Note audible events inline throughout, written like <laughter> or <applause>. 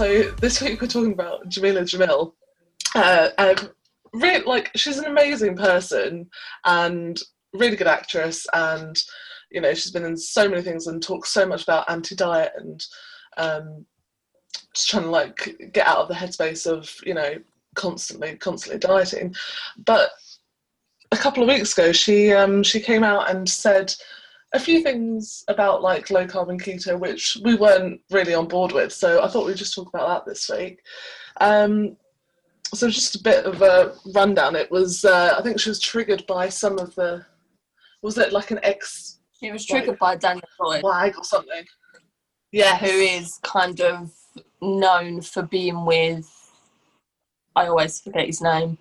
so this week we're talking about Jameela Jamil. Uh, um, really, like she's an amazing person and really good actress, and you know she's been in so many things and talks so much about anti-diet and um, just trying to like get out of the headspace of you know constantly constantly dieting. But a couple of weeks ago, she um, she came out and said a few things about like low carbon keto, which we weren't really on board with. So I thought we'd just talk about that this week. Um, so just a bit of a rundown. It was uh, I think she was triggered by some of the was it like an ex? She was triggered like, by Danielle Lloyd, wag or something. Yeah, who is kind of known for being with. I always forget his name.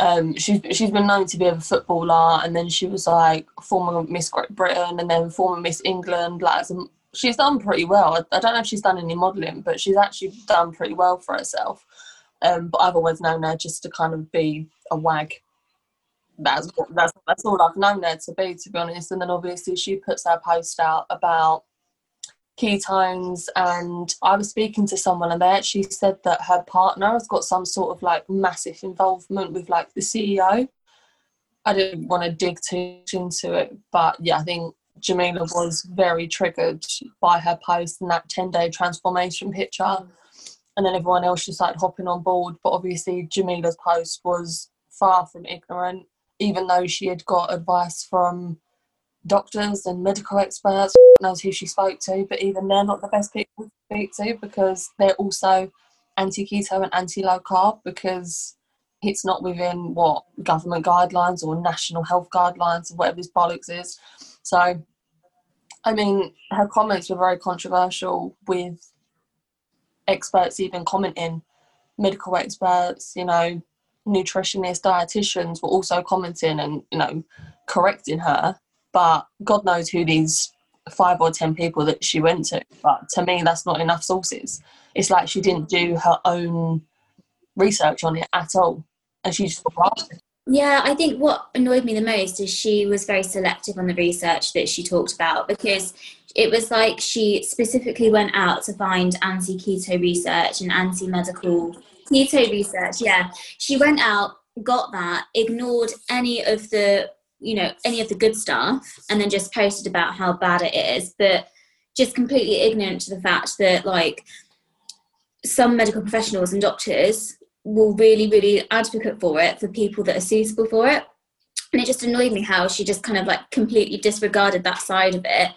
Um, she's she's been known to be a footballer, and then she was like former Miss Great Britain, and then former Miss England. Like, a, she's done pretty well. I, I, don't know if she's done any modelling, but she's actually done pretty well for herself. Um, but I've always known her just to kind of be a wag. That's that's that's all I've known her to be, to be honest. And then obviously she puts her post out about ketones and I was speaking to someone and they actually said that her partner has got some sort of like massive involvement with like the CEO. I didn't want to dig too much into it, but yeah, I think Jameela was very triggered by her post and that 10 day transformation picture. And then everyone else just started hopping on board. But obviously, Jameela's post was far from ignorant, even though she had got advice from doctors and medical experts knows who she spoke to, but even they're not the best people to speak to because they're also anti keto and anti low carb because it's not within what government guidelines or national health guidelines or whatever this bollocks is. So, I mean, her comments were very controversial with experts even commenting, medical experts, you know, nutritionists, dietitians were also commenting and, you know, correcting her. But God knows who these five or ten people that she went to. But to me, that's not enough sources. It's like she didn't do her own research on it at all, and she just Yeah, I think what annoyed me the most is she was very selective on the research that she talked about because it was like she specifically went out to find anti keto research and anti medical keto research. Yeah, she went out, got that, ignored any of the you know any of the good stuff and then just posted about how bad it is but just completely ignorant to the fact that like some medical professionals and doctors will really really advocate for it for people that are suitable for it. And it just annoyed me how she just kind of like completely disregarded that side of it.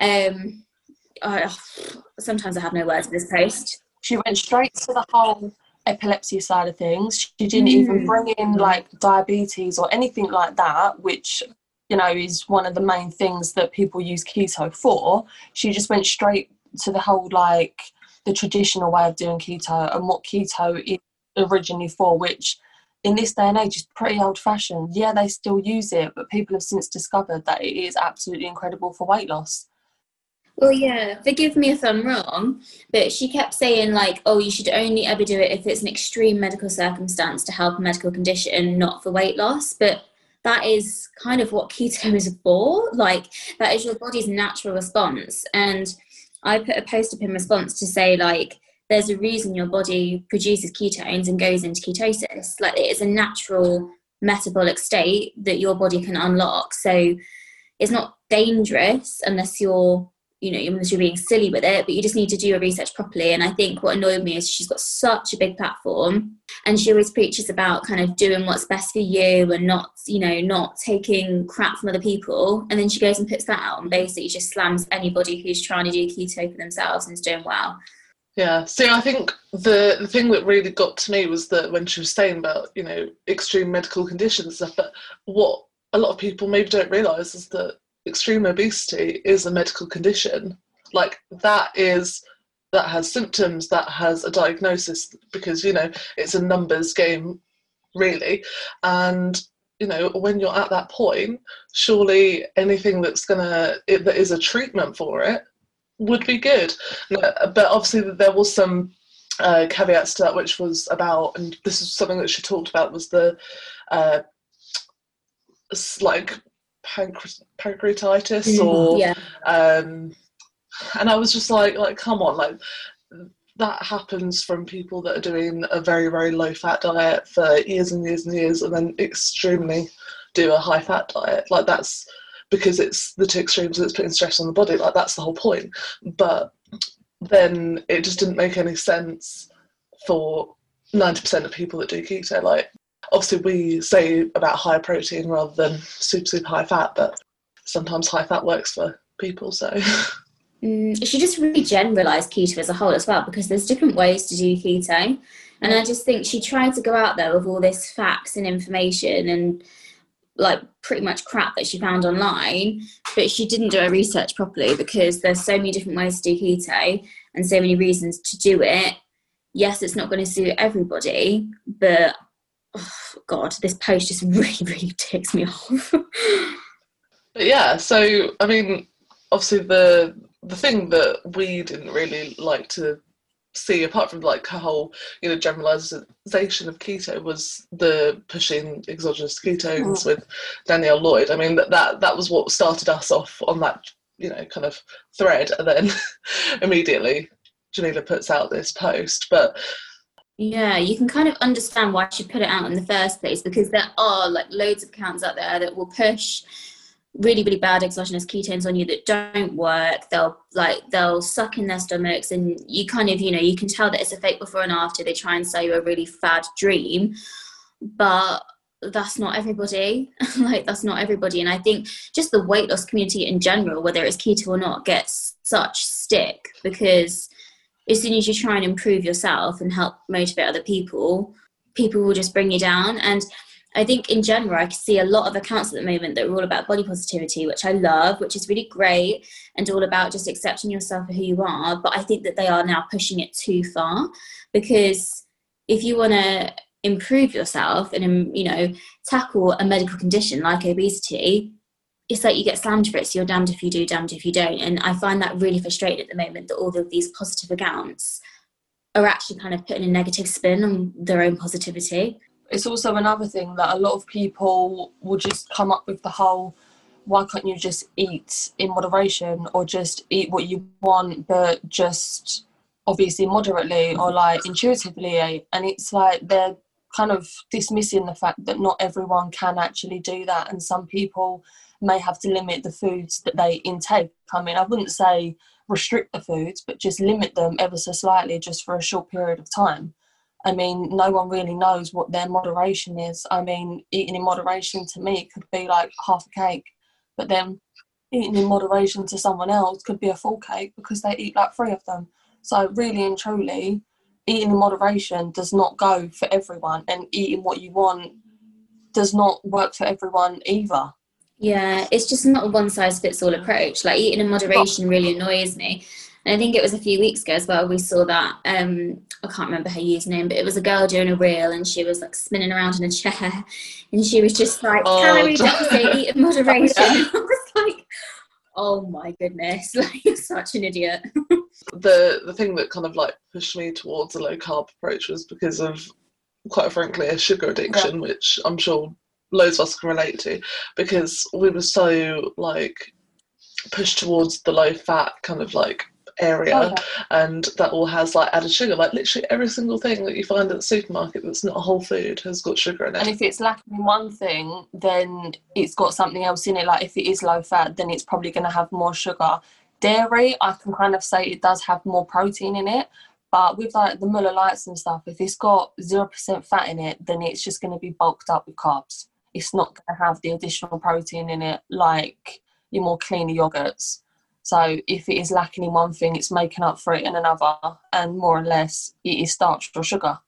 Um I, sometimes i have no words for this post. She went straight to the whole epilepsy side of things. She didn't mm. even bring in like diabetes or anything like that, which you know is one of the main things that people use keto for. She just went straight to the whole like the traditional way of doing keto and what keto is originally for, which in this day and age is pretty old fashioned. Yeah, they still use it, but people have since discovered that it is absolutely incredible for weight loss. Well, yeah, forgive me if I'm wrong, but she kept saying, like, oh, you should only ever do it if it's an extreme medical circumstance to help a medical condition, not for weight loss. But that is kind of what keto is for. Like, that is your body's natural response. And I put a post up in response to say, like, there's a reason your body produces ketones and goes into ketosis. Like, it is a natural metabolic state that your body can unlock. So it's not dangerous unless you're you know, unless you're being silly with it, but you just need to do your research properly. And I think what annoyed me is she's got such a big platform and she always preaches about kind of doing what's best for you and not, you know, not taking crap from other people. And then she goes and puts that out and basically just slams anybody who's trying to do keto for themselves and is doing well. Yeah, see, I think the the thing that really got to me was that when she was saying about you know extreme medical conditions and stuff, but what a lot of people maybe don't realise is that extreme obesity is a medical condition. Like that is that has symptoms, that has a diagnosis because you know it's a numbers game, really. And you know when you're at that point, surely anything that's gonna it, that is a treatment for it would be good. But obviously there was some uh, caveats to that, which was about, and this is something that she talked about, was the uh, like pancre- pancreatitis mm, or yeah. um, and I was just like like come on like that happens from people that are doing a very very low fat diet for years and years and years and then extremely do a high fat diet. Like that's because it's the two extremes that's putting stress on the body. Like that's the whole point. But then it just didn't make any sense for 90% of people that do keto. Like obviously we say about high protein rather than super super high fat but sometimes high fat works for people so Mm, she just really generalised keto as a whole as well because there's different ways to do keto. And I just think she tried to go out there with all this facts and information and like pretty much crap that she found online, but she didn't do her research properly because there's so many different ways to do keto and so many reasons to do it. Yes, it's not going to suit everybody, but oh <sighs> God, this post just <laughs> really, really ticks me off. But yeah, so I mean, obviously the the thing that we didn't really like to see, apart from like her whole you know generalization of keto, was the pushing exogenous ketones mm. with Danielle Lloyd. I mean that that that was what started us off on that you know kind of thread, and then <laughs> immediately Jameela puts out this post, but. Yeah, you can kind of understand why she put it out in the first place because there are like loads of accounts out there that will push really really bad exogenous ketones on you that don't work. They'll like they'll suck in their stomachs and you kind of you know you can tell that it's a fake before and after. They try and sell you a really fad dream but that's not everybody. <laughs> Like that's not everybody and i think just the weight loss community in general whether it's keto or not gets such stick because as soon as you try and improve yourself and help motivate other people people will just bring you down and I think in general, I see a lot of accounts at the moment that are all about body positivity, which I love, which is really great, and all about just accepting yourself for who you are. But I think that they are now pushing it too far because if you want to improve yourself and um, you know tackle a medical condition like obesity, it's like you get slammed for it. So you're damned if you do, damned if you don't. And I find that really frustrating at the moment that all of these positive accounts are actually kind of putting a negative spin on their own positivity it's also another thing that a lot of people will just come up with the whole why can't you just eat in moderation or just eat what you want but just obviously moderately or like intuitively and it's like they're kind of dismissing the fact that not everyone can actually do that and some people may have to limit the foods that they intake i mean i wouldn't say restrict the foods but just limit them ever so slightly just for a short period of time I mean, no one really knows what their moderation is. I mean, eating in moderation to me could be like half a cake, but then eating in moderation to someone else could be a full cake because they eat like three of them. So, really and truly, eating in moderation does not go for everyone, and eating what you want does not work for everyone either. Yeah, it's just not a one size fits all approach. Like, eating in moderation really annoys me and I think it was a few weeks ago as well. We saw that um, I can't remember her username, but it was a girl doing a reel, and she was like spinning around in a chair, and she was just like oh, calorie deficit, eat in moderation. <laughs> <laughs> I was like, oh my goodness, <laughs> like you're such an idiot. the the thing that kind of like pushed me towards a low carb approach was because of quite frankly a sugar addiction, yeah. which I'm sure loads of us can relate to, because we were so like pushed towards the low fat kind of like area okay. and that all has like added sugar. Like literally every single thing that you find at the supermarket that's not a whole food has got sugar in it. And if it's lacking one thing then it's got something else in it. Like if it is low fat then it's probably going to have more sugar. Dairy i can kind of say it does have more protein in it but with like the Muller lights and stuff if it's got 0% fat in it then it's just going to be bulked up with carbs. It's not going to have the additional protein in it like your more cleaner yogurts so if it is lacking in one thing, it's making up for it in another, and more or less it is starch or sugar.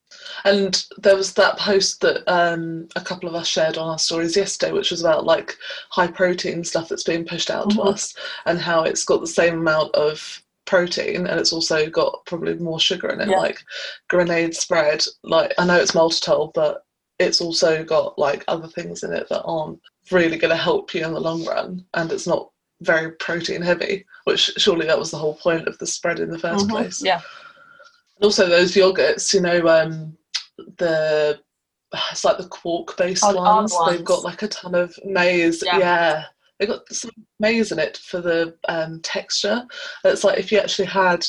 And there was that post that um, a couple of us shared on our stories yesterday, which was about like high protein stuff that's being pushed out mm-hmm. to us, and how it's got the same amount of protein and it's also got probably more sugar in it, yeah. like grenade spread. Like I know it's maltitol, but it's also got like other things in it that aren't really going to help you in the long run, and it's not very protein heavy, which surely that was the whole point of the spread in the 1st mm-hmm. place. Yeah. And also those yogurts, you know, um, the it's like the quark based ones. ones. They've got like a ton of maize. Yeah. yeah. They've got some maize in it for the um, texture. It's like if you actually had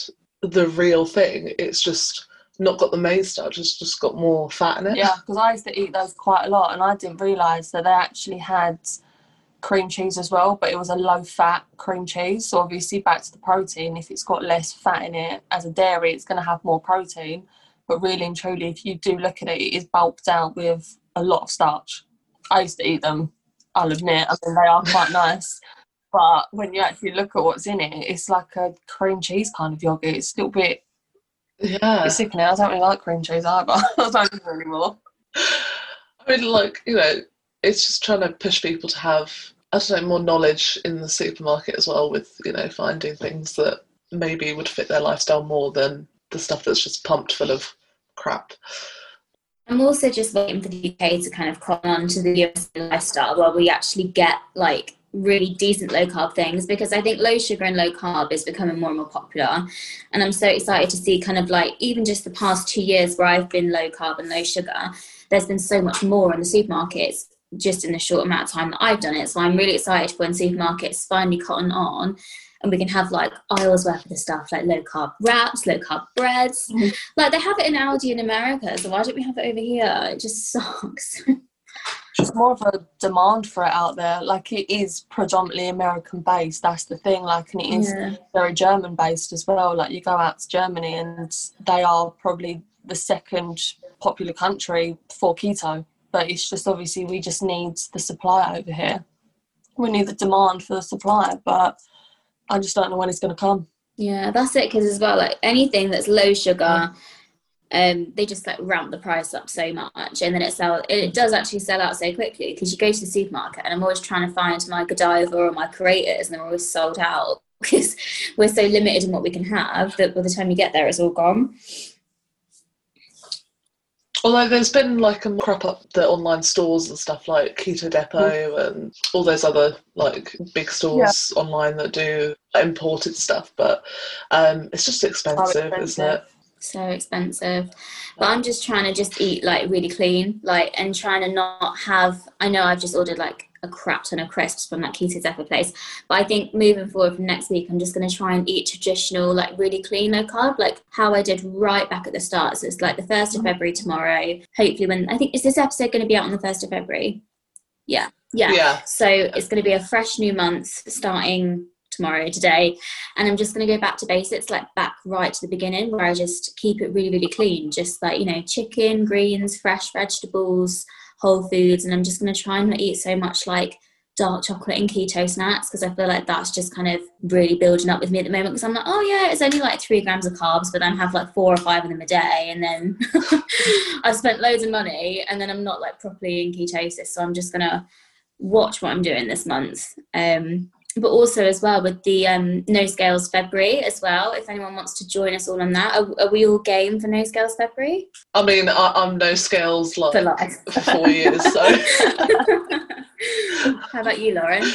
the real thing. It's just not got the maize starch. It's just got more fat in it. Yeah, because I used to eat those quite a lot, and I didn't realise that they actually had cream cheese as well, but it was a low fat cream cheese. So obviously, back to the protein. If it's got less fat in it as a dairy, it's going to have more protein. But really and truly, if you do look at it, it is bulked out with a lot of starch. I used to eat them. I'll admit. I mean, they are quite <laughs> nice. But when you actually look at what's in it, it's like a cream cheese kind of yogurt. It's a little bit Yeah. it's sickening. I don't really like cream cheese either. <laughs> I don't anymore. I mean, like, you know, it's just trying to push people to have, I don't know, more knowledge in the supermarket as well with, you know, finding things that maybe would fit their lifestyle more than the stuff that's just pumped full of crap. I'm also just waiting for the UK to kind of come on to the US lifestyle where we actually get like really decent low carb things because I think low sugar and low carb is becoming more and more popular. And I'm so excited to see kind of like even just the past two years where I've been low carb and low sugar, there's been so much more in the supermarkets just in the short amount of time that I've done it. So I'm really excited when supermarkets finally cotton on and we can have like aisles worth of the stuff like low carb wraps, low carb breads. Mhm. Like they have it in Aldi in America, so why don't we have it over here? It just <laughs> sucks. Just more of a demand for it out there. Like it is predominantly American based. That's the thing. Like, and it is Yeah. very German based as well. Like you go out to Germany and they are probably the second popular country for keto. But it's just obviously we just need the supply over here. We need the demand for the supply, but I just don't know when it's going to come. Yeah, that's it. Because as well, like anything that's low sugar, um, they just like ramp the price up so much, and then it sell. It does actually sell out so quickly because you go to the supermarket, and I'm always trying to find my Godiva or my Creators, and they're always sold out <laughs> because we're so limited in what we can have that by the time you get there, it's all gone. Although there's been like a crop up the online stores and stuff like Keto Depot and all those other like big stores online that do imported stuff, but um, it's just expensive, isn't it? so expensive. But i'm just trying to just eat like really clean like and trying to not have i know i've just ordered like a crap ton of crisps from that keto zephyr place but i think moving forward from next week i'm just going to try and eat traditional like really clean low carb like how i did right back at the start so it's like the 1st of mm-hmm. february tomorrow hopefully when i think is this episode going to be out on the 1st of february yeah yeah Yeah. so it's going to be a fresh new month starting tomorrow, today. And I'm just going to go back to basics, like back right to the beginning, where I just keep it really, really clean. Just like, you know, chicken, greens, fresh vegetables, whole foods. And I'm just going to try and not eat so much like dark chocolate and keto snacks because I feel like that's just kind of really building up with me at the moment because I'm like, oh yeah, it's only like three grams of carbs, but then have like four or five of them a day, and then <laughs> I've spent loads of money, and then I'm not like properly in ketosis, so I'm just gonna watch what I'm doing this month. Um, but also as well with the um, No Scales February as well. If anyone wants to join us all on that, are, are we all game for No Scales February? I mean, I, I'm no scales like For life. for four years, so <laughs> How about you, Lauren? <laughs>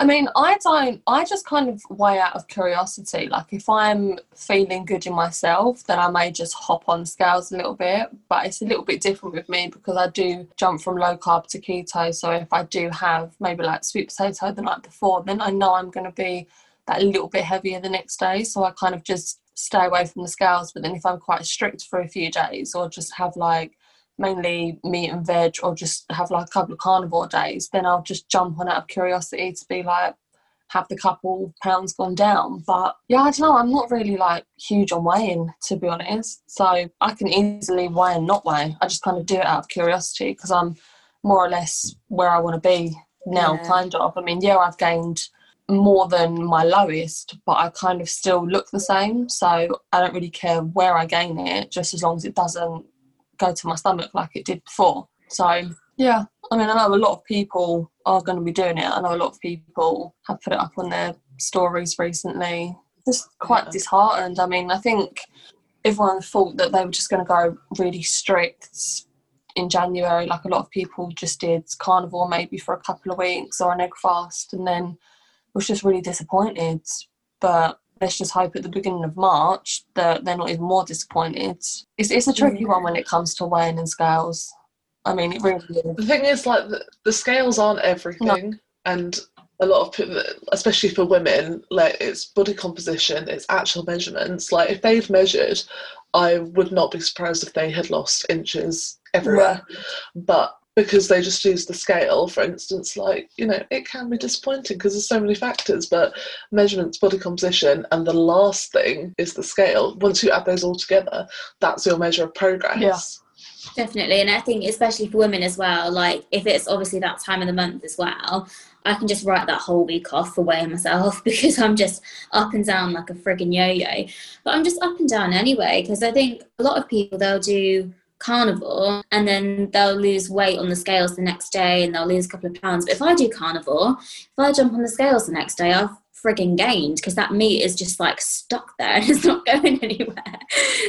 I mean, I don't, I just kind of weigh out of curiosity. Like, if I'm feeling good in myself, then I may just hop on scales a little bit. But it's a little bit different with me because I do jump from low carb to keto. So if I do have maybe like sweet potato the night before, then I know I'm going to be that little bit heavier the next day. So I kind of just stay away from the scales. But then if I'm quite strict for a few days or just have like, mainly meat and veg or just have like a couple of carnivore days, then I'll just jump on out of curiosity to be like, have the couple pounds gone down. But yeah, I don't know, I'm not really like huge on weighing to be honest. So I can easily weigh and not weigh. I just kind of do it out of curiosity because I'm more or less where I want to be now, Yeah. kind of. I mean, yeah, I've gained more than my lowest, but I kind of still look the same. So I don't really care where I gain it, just as long as it doesn't go to my stomach like it did before. So yeah, I mean, I know a lot of people are going to be doing it. I know a lot of people have put it up on their stories recently. Just quite Yeah. disheartened. I mean, I think everyone thought that they were just going to go really strict in January, like a lot of people just did carnivore maybe for a couple of weeks or an egg fast, and then was just really disappointed. But let's just hope at the beginning of March that they're not even more disappointed. It's, it's a tricky mm. one when it comes to weighing and scales. I mean, it really is. the thing is, like, the, the scales aren't everything, and a lot of people, especially for women, like it's body composition, it's actual measurements. Like if they've measured, I would not be surprised if they had lost inches everywhere. But because they just use the scale, for instance, like, you know, it can be disappointing because there's so many factors, but measurements, body composition, and the last thing is the scale. Once you add those all together, that's your measure of progress. Yeah. Definitely. And I think, especially for women as well, like if it's obviously that time of the month as well, I can just write that whole week off for weighing myself <laughs> because I'm just up and down like a friggin' yo yo. But I'm just up and down anyway because I think a lot of people, they'll do carnivore and then they'll lose weight on the scales the next day and they'll lose a couple of pounds. But if I do carnivore, if I jump on the scales the next day, I've frigging gained because that meat is just like stuck there and <laughs> it's not going <laughs> anywhere.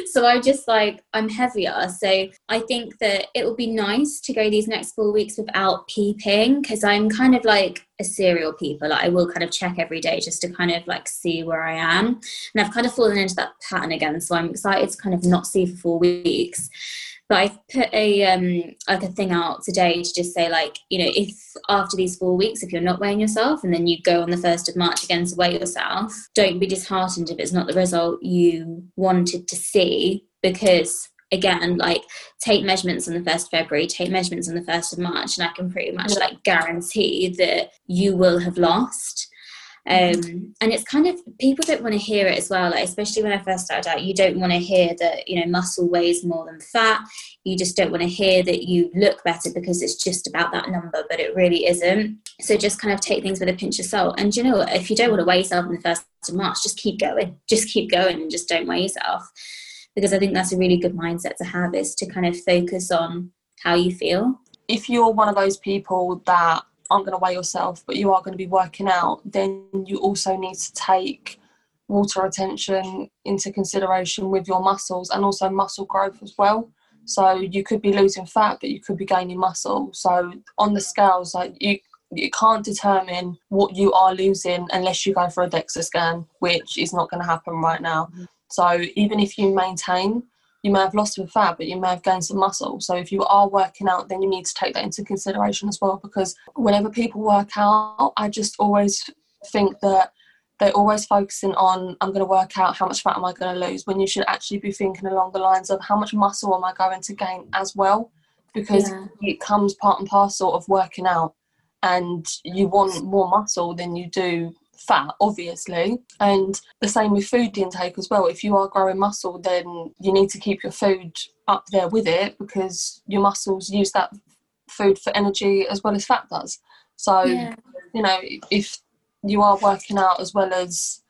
So I just like I'm heavier. So I think that it will be nice to go these next four weeks without peeping because I'm kind of like a serial peeper. Like I will kind of check every day just to kind of like see where I am. And I've kind of fallen into that pattern again. So I'm excited to kind of not see for four weeks but I've put a um, like a thing out today to just say like you know if after these four weeks if you're not weighing yourself and then you go on the first of March again to weigh yourself, don't be disheartened if it's not the result you wanted to see. Because again like take measurements on the 1st of february take measurements on the 1st of march and i can pretty much like guarantee that you will have lost um, and it's kind of people don't want to hear it as well like especially when i first started out you don't want to hear that you know muscle weighs more than fat. You just don't want to hear that you look better because it's just about that number but it really isn't. So just kind of take things with a pinch of salt. And you know what? If you don't want to weigh yourself in the first of march just keep going. Just keep going and just don't weigh yourself. Because i think that's a really good mindset to have is to kind of focus on how you feel. If you're one of those people that aren't going to weigh yourself, but you are going to be working out, then you also need to take water retention into consideration with your muscles and also muscle growth as well. So you could be losing fat, but you could be gaining muscle. So on the scales, like you you can't determine what you are losing unless you go for a DEXA scan, which is not going to happen right now. Mm-hmm. So even if you maintain you may have lost some fat, but you may have gained some muscle. So if you are working out, then you need to take that into consideration as well. Because whenever people work out, I just always think that they're always focusing on I'm going to work out how much fat am I going to lose when you should actually be thinking along the lines of how much muscle am I going to gain as well because yeah. it comes part and parcel of working out and you want more muscle than you do fat, obviously. And the same with food intake as well. If you are growing muscle, then you need to keep your food up there with it because your muscles use that food for energy as well as fat does. So, yeah. you know, if you are working out as well as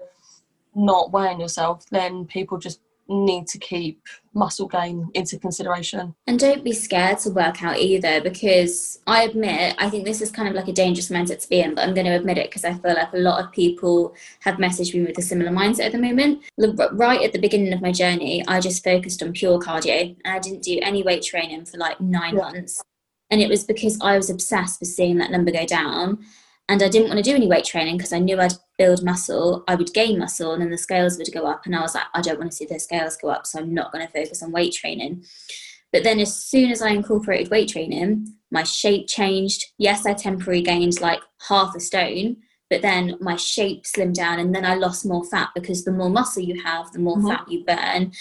not weighing yourself, then people just need to keep muscle gain into consideration. And don't be scared to work out either because I admit, I think this is kind of like a dangerous mindset to be in, but I'm going to admit it because I feel like a lot of people have messaged me with a similar mindset at the moment. Right at the beginning of my journey, I just focused on pure cardio and I didn't do any weight training for like nine yeah. months. And it was because I was obsessed with seeing that number go down and I didn't want to do any weight training because I knew I'd build muscle, I would gain muscle, and then the scales would go up. And I was like, I don't want to see the scales go up, so I'm not going to focus on weight training. But then, as soon as I incorporated weight training, my shape changed. Yes, I temporarily gained like half a stone, but then my shape slimmed down, and then I lost more fat because the more muscle you have, the more mm-hmm. fat you burn.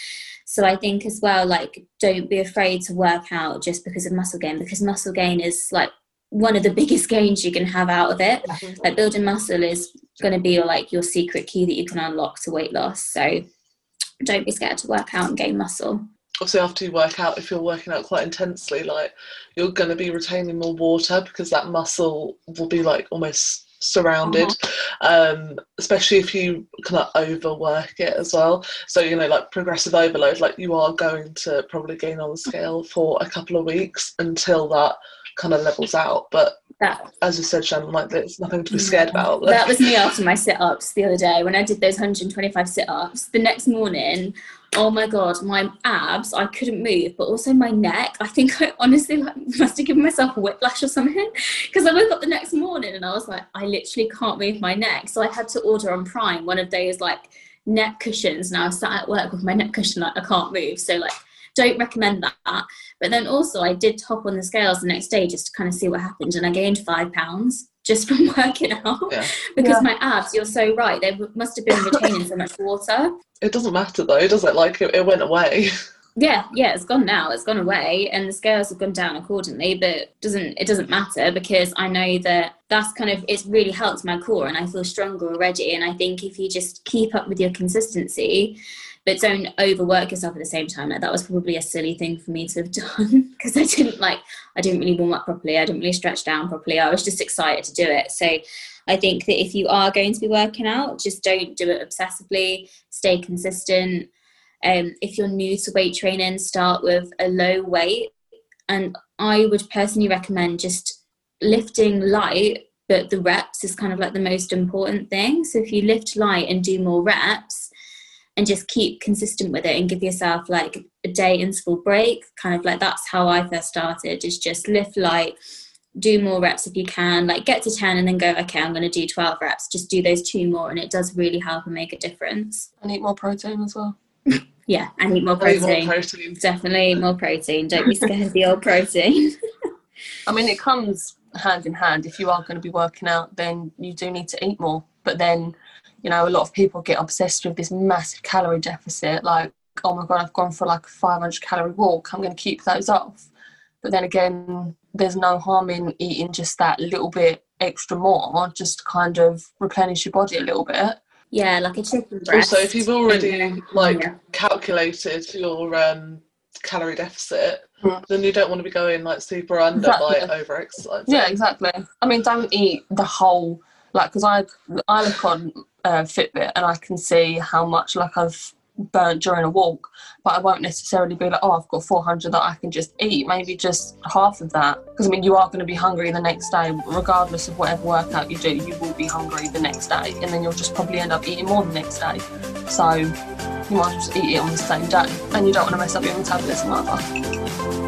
So I think as well, like, don't be afraid to work out just because of muscle gain, because muscle gain is like one of the biggest gains you can have out of it. Like building muscle is going to be like your secret key that you can unlock to weight loss. So don't be scared to work out and gain muscle. Also, after you work out, if you're working out quite intensely, like you're going to be retaining more water because that muscle will be like almost surrounded uh-huh. um especially if you kind of overwork it as well so you know like progressive overload like you are going to probably gain on the scale for a couple of weeks until that kind of levels out. But that, as you said, Shannon, like there's nothing to be scared mm. about. Like, that was me after my sit ups the other day when I did those 125 sit ups. The next morning, oh my god, my abs, I couldn't move, but also my neck. I think I honestly like, <laughs> must have given myself a whiplash or something because I woke up the next morning and I was like, I literally can't move my neck. So I had to order on Prime one of those like neck cushions. And I sat at work with my neck cushion, like I can't move. So like don't recommend that. But then also, I did top on the scales the next day just to kind of see what happened, and I gained five pounds just from <laughs> working out Yeah. because Yeah. my abs. You're so right. They must have been retaining so much water. It doesn't matter though, does it? Like it, it went away. <laughs> Yeah, yeah, it's gone now. It's gone away, and the scales have gone down accordingly. But doesn't it doesn't matter because I know that that's kind of it's really helped my core, and I feel stronger already. And I think if you just keep up with your consistency, but don't overwork yourself at the same time, like that was probably a silly thing for me to have <laughs> done because I didn't like I didn't really warm up properly. I didn't really stretch down properly. I was just excited to do it. So I think that if you are going to be working out, just don't do it obsessively. Stay consistent. Um, if you're new to weight training, start with a low weight. And I would personally recommend just lifting light, but the reps is kind of like the most important thing. So if you lift light and do more reps and just keep consistent with it and give yourself like a day interval break, kind of like that's how I first started, is just lift light, do more reps if you can, like get to 10 and then go, okay, I'm going to do 12 reps, just do those two more. And it does really help and make a difference. And eat more protein as well. Yeah, and eat more I need protein. more protein. Definitely more protein. Don't be scared of the old protein. <laughs> I mean, it comes hand in hand. If you are going to be working out, then you do need to eat more. But then, you know, a lot of people get obsessed with this massive calorie deficit. Like, oh my God, I've gone for like a 500 calorie walk. I'm going to keep those off. But then again, there's no harm in eating just that little bit extra more, just to kind of replenish your body a little bit. yeah, like a chicken breast. Also, if you've already Yeah. like Yeah. calculated your um, calorie deficit, Mm. then you don't want to be going like super under Exactly. by over exercising. Yeah, exactly. I mean, don't eat the whole like because I I look on uh, Fitbit and I can see how much like I've burnt during a walk, but I won't necessarily be like, oh, I've got 400 that I can just eat. Maybe just half of that because I mean, you are going to be hungry the next day, regardless of whatever workout you do. You will be hungry the next day, and then you'll just probably end up eating more the next day. So you might as well just eat it on the same day, and you don't want to mess up your metabolism either.